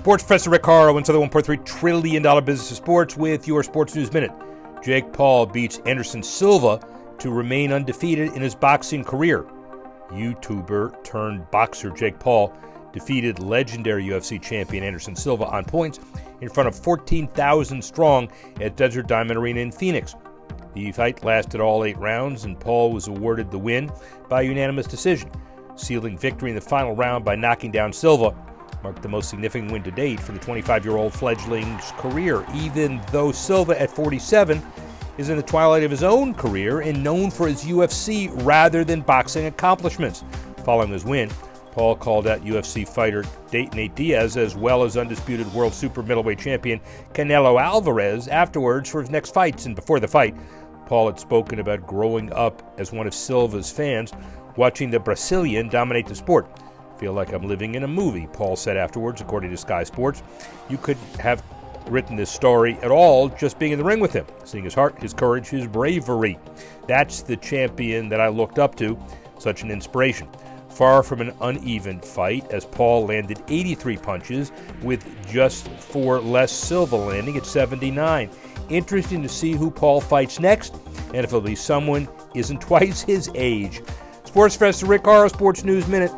Sports Professor Rick Horrow inside the $1.3 trillion business of sports with your Sports News Minute. Jake Paul beats Anderson Silva to remain undefeated in his boxing career. YouTuber turned boxer Jake Paul defeated legendary UFC champion Anderson Silva on points in front of 14,000 strong at Desert Diamond Arena in Phoenix. The fight lasted all eight rounds, and Paul was awarded the win by unanimous decision, sealing victory in the final round by knocking down Silva. Marked the most significant win to date for the 25 year old fledgling's career, even though Silva at 47 is in the twilight of his own career and known for his UFC rather than boxing accomplishments. Following his win, Paul called out UFC fighter Nate Diaz as well as undisputed world super middleweight champion Canelo Alvarez afterwards for his next fights. And before the fight, Paul had spoken about growing up as one of Silva's fans, watching the Brazilian dominate the sport. Feel like I'm living in a movie, Paul said afterwards, according to Sky Sports. You could have written this story at all just being in the ring with him, seeing his heart, his courage, his bravery. That's the champion that I looked up to, such an inspiration. Far from an uneven fight, as Paul landed 83 punches with just four less Silva landing at 79. Interesting to see who Paul fights next, and if it'll be someone isn't twice his age. Sports Professor Rick Horrow, Sports News Minute.